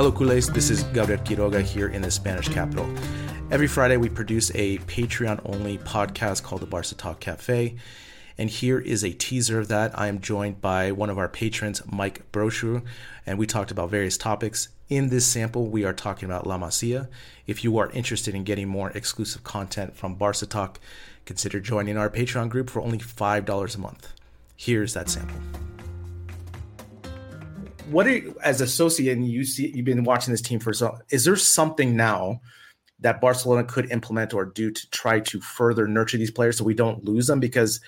Hello, Culés. This is Gabriel Quiroga here in the Spanish capital. Every Friday, we produce a Patreon only podcast called the Barca Talk Cafe. And here is a teaser of that. I am joined by one of our patrons, Mike Brochu, and we talked about various topics. In this sample, we are talking about La Masia. If you are interested in getting more exclusive content from Barca Talk, consider joining our Patreon group for only $5 a month. Here's that sample what are as associate and you see you've been watching this team for so is there something now that Barcelona could implement or do to try to further nurture these players so we don't lose them because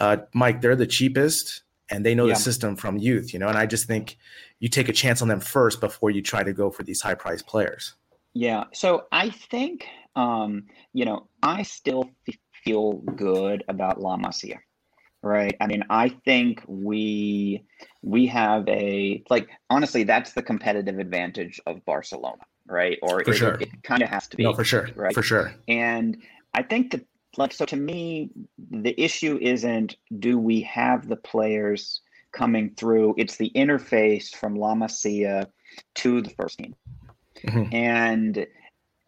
uh, Mike they're the cheapest and they know yeah. the system from youth you know and I just think you take a chance on them first before you try to go for these high priced players. Yeah. So I think um, you know I still feel good about La Masia right? I mean i think we we have a like honestly that's the competitive advantage of barcelona right? Or for it, sure. it kind of has to be no for sure. right? For sure. And i think that like so to me the issue isn't do we have the players coming through it's the interface from la masia to the first team mm-hmm. and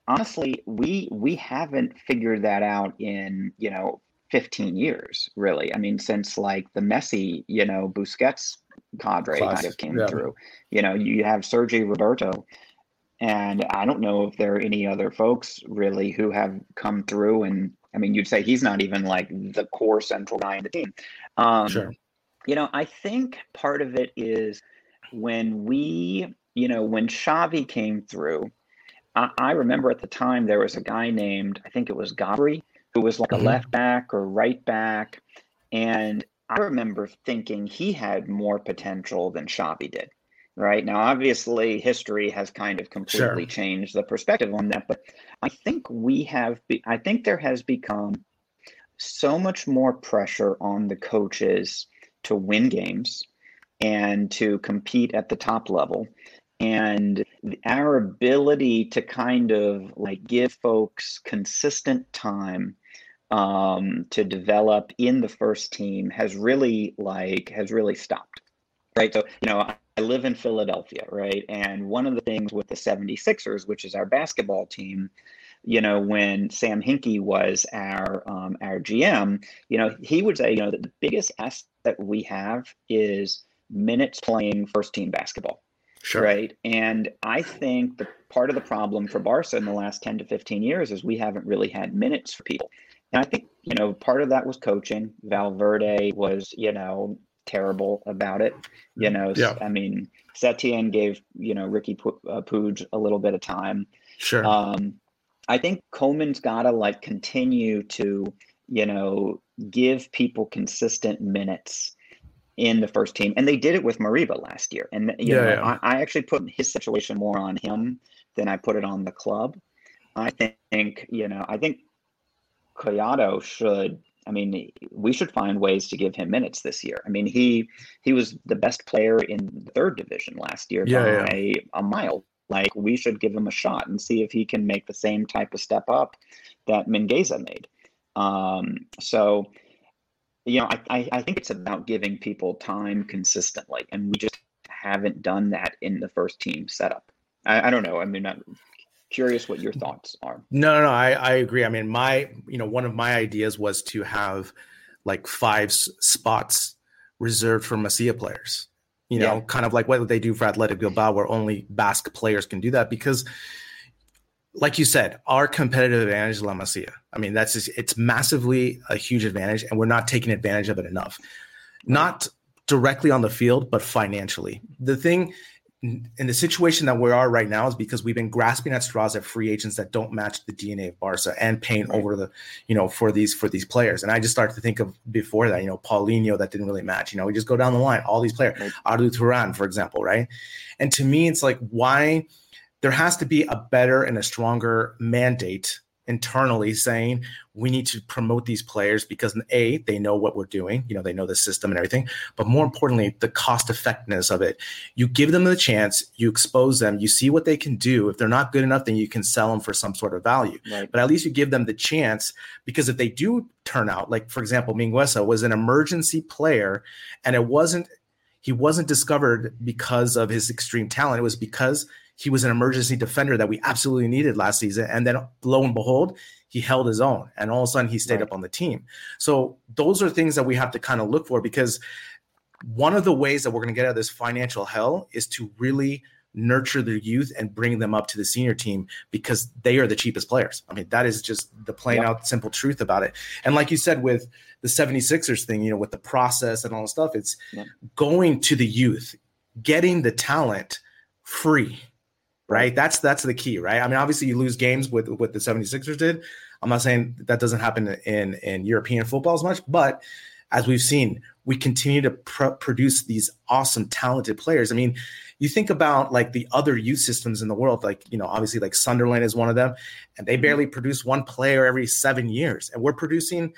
honestly we we haven't figured that out in you know 15 years, really. I mean, since like the Messi, you know, Busquets cadre Class. kind of came yeah. through. You know, you have Sergi Roberto, and I don't know if there are any other folks really who have come through. And I mean, you'd say he's not even like the core central guy in the team. Um, sure. You know, I think part of it is when we, you know, when Xavi came through. I, I remember at the time there was a guy named I think it was Gabri who was like mm-hmm. a left back or right back. And I remember thinking he had more potential than Xavi did. Right now, obviously, history has kind of completely sure. changed the perspective on that. But I think we have, be- I think there has become so much more pressure on the coaches to win games and to compete at the top level and our ability to kind of like give folks consistent time um, to develop in the first team has really like has really stopped right so you know i live in philadelphia right and one of the things with the 76ers which is our basketball team you know when sam hinkie was our um, our gm you know he would say you know that the biggest asset that we have is minutes playing first team basketball Sure. Right. And I think the part of the problem for Barca in the last 10 to 15 years is we haven't really had minutes for people. And I think, you know, part of that was coaching. Valverde was, you know, terrible about it. You know, yeah. I mean, Setien gave, you know, Riqui uh, Puig a little bit of time. Sure. Um, I think Koeman's got to like continue to, you know, give people consistent minutes in the first team, and they did it with Moriba last year. And you yeah, know, yeah. I, I, actually put his situation more on him than I put it on the club. I think you know, I think Collado should. I mean, we should find ways to give him minutes this year. I mean, he he was the best player in the third division last year yeah, by a mile. Like we should give him a shot and see if he can make the same type of step up that Mingueza made. Um, so you know, I, I think it's about giving people time consistently, and we just haven't done that in the first team setup. I, I don't know. I mean, curious what your thoughts are. No, no, no. I, I agree. I mean, my, you know, one of my ideas was to have like five s- spots reserved for Masia players. You know, Yeah. kind of like what they do for Athletic Bilbao, where only Basque players can do that because, like you said, our competitive advantage is La Masia. I mean, that's just, it's massively a huge advantage, and we're not taking advantage of it enough. Not directly on the field, but financially. The thing in the situation that we are right now is because we've been grasping at straws at free agents that don't match the DNA of Barca and paying Right. over the, you know, for these for these players. And I just start to think of before that, you know, Paulinho that didn't really match. You know, we just go down the line, all these players, Right. Arda Turan, for example, right? And to me, it's like why there has to be a better and a stronger mandate internally saying we need to promote these players because a they know what we're doing you know they know the system and everything but more importantly the cost effectiveness of it. You give them the chance you expose them you see what they can do. If they're not good enough then you can sell them for some sort of value. Right. but at least you give them the chance because if they do turn out like for example Mingueza was an emergency player and it wasn't he wasn't discovered because of his extreme talent. It was because he was an emergency defender that we absolutely needed last season and then lo and behold he held his own and all of a sudden he stayed Right. up on the team so those are things that we have to kind of look for because one of the ways that we're going to get out of this financial hell is to really nurture the youth and bring them up to the senior team because they are the cheapest players. I mean, that is just the plain Yeah. out simple truth about it. And like you said, with the 76ers thing, you know, with the process and all the stuff, it's Yeah. going to the youth, getting the talent free. Right. That's that's the key, right? I mean, obviously you lose games with what the 76ers did. I'm not saying that doesn't happen in in European football as much, but as we've seen, we continue to pr- produce these awesome, talented players. I mean, you think about like the other youth systems in the world, like, you know, obviously like Sunderland is one of them, and they mm-hmm. barely produce one player every seven years. And we're producing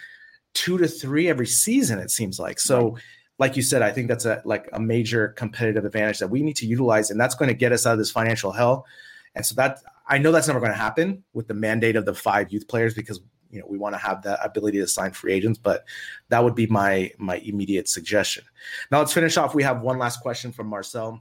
two to three every season, it seems like. So, like you said, I think that's a like a major competitive advantage that we need to utilize, and that's going to get us out of this financial hell. And so that I know that's never going to happen with the mandate of the five youth players because you know we want to have that ability to sign free agents, but that would be my my immediate suggestion. Now let's finish off. We have one last question from Marcel.